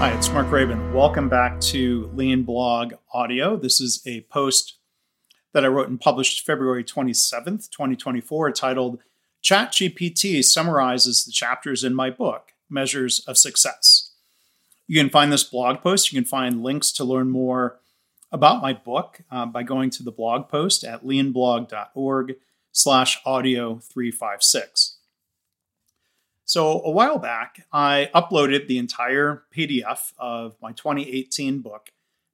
Hi, it's Mark Graban. Welcome back to Lean Blog Audio. This is a post that I wrote and published February 27th, 2024, titled ChatGPT Summarizes the Chapters in My Book Measures of Success. You can find this blog post. You can find links to learn more about my book uh, by going to the blog post at leanblog.org slash audio 356. So a while back, I uploaded the entire PDF of my 2018 book,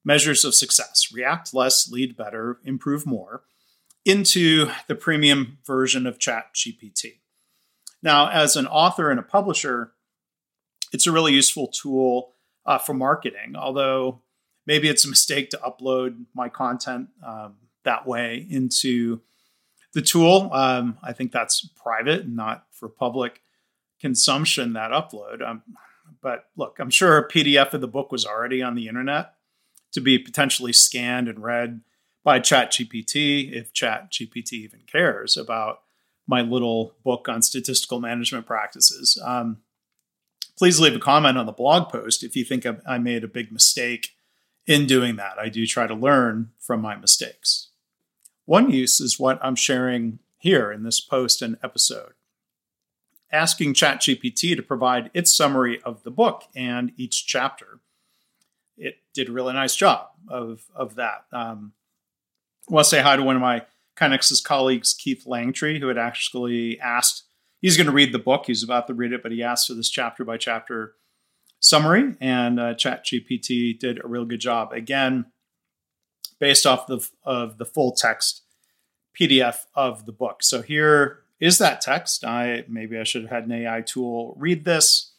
Measures of Success React Less, Lead Better, Improve More, into the premium version of ChatGPT. Now, as an author and a publisher, it's a really useful tool uh, for marketing, although maybe it's a mistake to upload my content um, that way into the tool. Um, I think that's private and not for public consumption that upload. Um, but look, I'm sure a PDF of the book was already on the internet to be potentially scanned and read by ChatGPT if ChatGPT even cares about my little book on statistical management practices. Um, please leave a comment on the blog post if you think I made a big mistake in doing that. I do try to learn from my mistakes. One use is what I'm sharing here in this post and episode asking ChatGPT to provide its summary of the book and each chapter. It did a really nice job of, of that. Um, I want to say hi to one of my KaiNexus colleagues, Keith Langtree, who had actually asked, he's going to read the book, he's about to read it, but he asked for this chapter by chapter summary, and uh, ChatGPT did a real good job. Again, based off the, of the full text PDF of the book. So here is that text. I maybe I should have had an AI tool read this,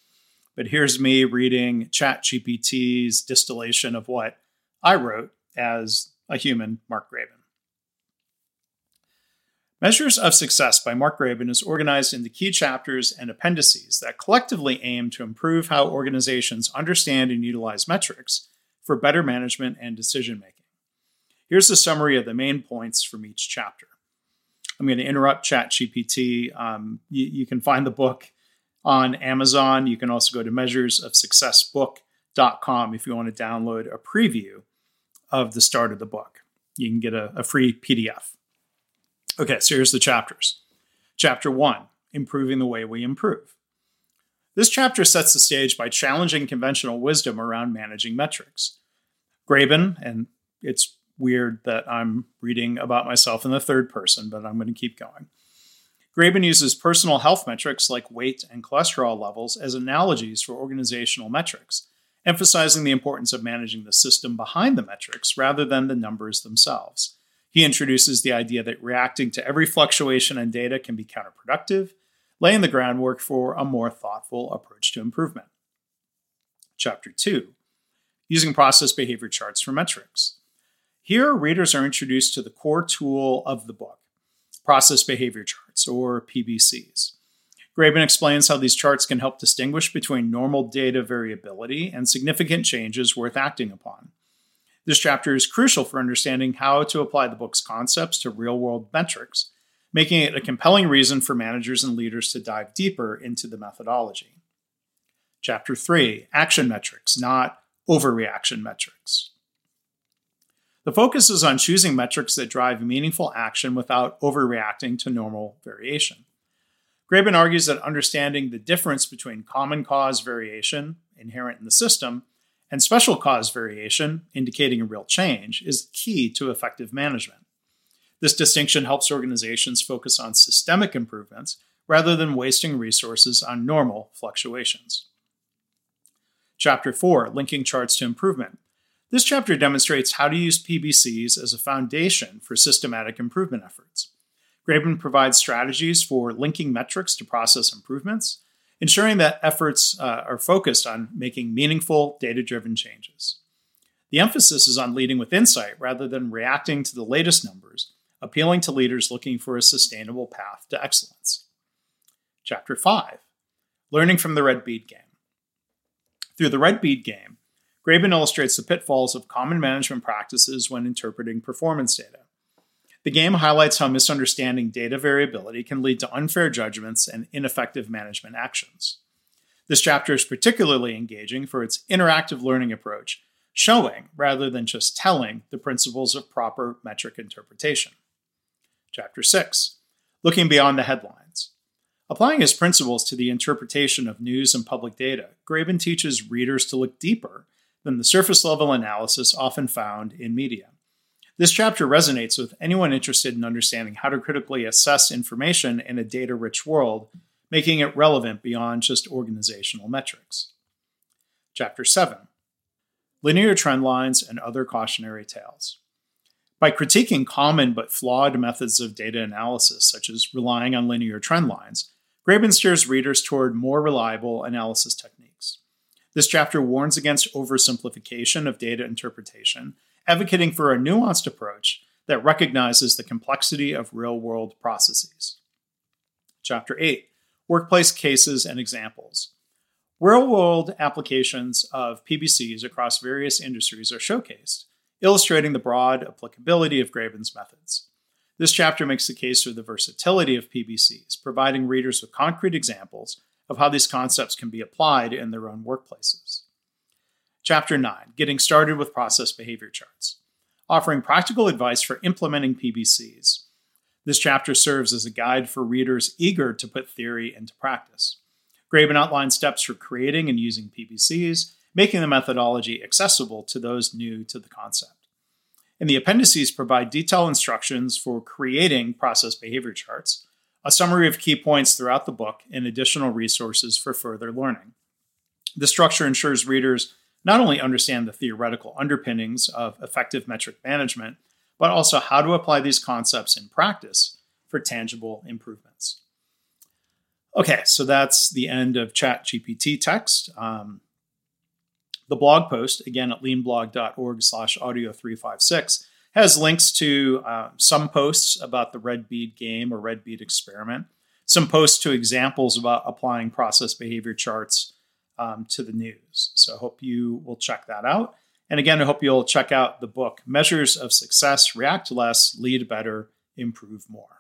but here's me reading ChatGPT's distillation of what I wrote as a human, Mark Graban. Measures of Success by Mark Graban is organized into key chapters and appendices that collectively aim to improve how organizations understand and utilize metrics for better management and decision making. Here's a summary of the main points from each chapter. I'm going to interrupt ChatGPT. Um, you, you, can find the book on Amazon. You can also go to measuresofsuccessbook.com if you want to download a preview of the start of the book. You can get a, a free PDF. Okay, so here's the chapters. Chapter one Improving the Way We Improve. This chapter sets the stage by challenging conventional wisdom around managing metrics. Graban, and it's weird that I'm reading about myself in the third person, but I'm going to keep going. Graban uses personal health metrics like weight and cholesterol levels as analogies for organizational metrics, emphasizing the importance of managing the system behind the metrics rather than the numbers themselves. He introduces the idea that reacting to every fluctuation in data can be counterproductive, laying the groundwork for a more thoughtful approach to improvement. Chapter 2 Using Process Behavior Charts for Metrics. Here, readers are introduced to the core tool of the book process behavior charts, or PBCs. Graban explains how these charts can help distinguish between normal data variability and significant changes worth acting upon. This chapter is crucial for understanding how to apply the book's concepts to real world metrics, making it a compelling reason for managers and leaders to dive deeper into the methodology. Chapter 3 Action Metrics, not Overreaction Metrics. The focus is on choosing metrics that drive meaningful action without overreacting to normal variation. Graban argues that understanding the difference between common cause variation, inherent in the system, and special cause variation, indicating a real change, is key to effective management. This distinction helps organizations focus on systemic improvements rather than wasting resources on normal fluctuations. Chapter 4 Linking Charts to Improvement this chapter demonstrates how to use PBCs as a foundation for systematic improvement efforts. Graban provides strategies for linking metrics to process improvements, ensuring that efforts uh, are focused on making meaningful, data driven changes. The emphasis is on leading with insight rather than reacting to the latest numbers, appealing to leaders looking for a sustainable path to excellence. Chapter 5 Learning from the Red Bead Game. Through the Red Bead Game, Graban illustrates the pitfalls of common management practices when interpreting performance data. The game highlights how misunderstanding data variability can lead to unfair judgments and ineffective management actions. This chapter is particularly engaging for its interactive learning approach, showing rather than just telling the principles of proper metric interpretation. Chapter 6 Looking Beyond the Headlines. Applying his principles to the interpretation of news and public data, Graban teaches readers to look deeper than the surface level analysis often found in media. This chapter resonates with anyone interested in understanding how to critically assess information in a data rich world, making it relevant beyond just organizational metrics. Chapter 7 Linear Trend Lines and Other Cautionary Tales. By critiquing common but flawed methods of data analysis, such as relying on linear trend lines, Graban steers readers toward more reliable analysis techniques. This chapter warns against oversimplification of data interpretation, advocating for a nuanced approach that recognizes the complexity of real world processes. Chapter 8 Workplace Cases and Examples. Real world applications of PBCs across various industries are showcased, illustrating the broad applicability of Graban's methods. This chapter makes the case for the versatility of PBCs, providing readers with concrete examples of how these concepts can be applied in their own workplaces. Chapter 9 Getting Started with Process Behavior Charts, offering practical advice for implementing PBCs. This chapter serves as a guide for readers eager to put theory into practice. Graban outlines steps for creating and using PBCs, making the methodology accessible to those new to the concept and the appendices provide detailed instructions for creating process behavior charts, a summary of key points throughout the book, and additional resources for further learning. The structure ensures readers not only understand the theoretical underpinnings of effective metric management, but also how to apply these concepts in practice for tangible improvements. Okay, so that's the end of ChatGPT text. Um, the blog post, again at leanblog.org slash audio 356, has links to uh, some posts about the red bead game or red bead experiment, some posts to examples about applying process behavior charts um, to the news. So I hope you will check that out. And again, I hope you'll check out the book Measures of Success React Less, Lead Better, Improve More.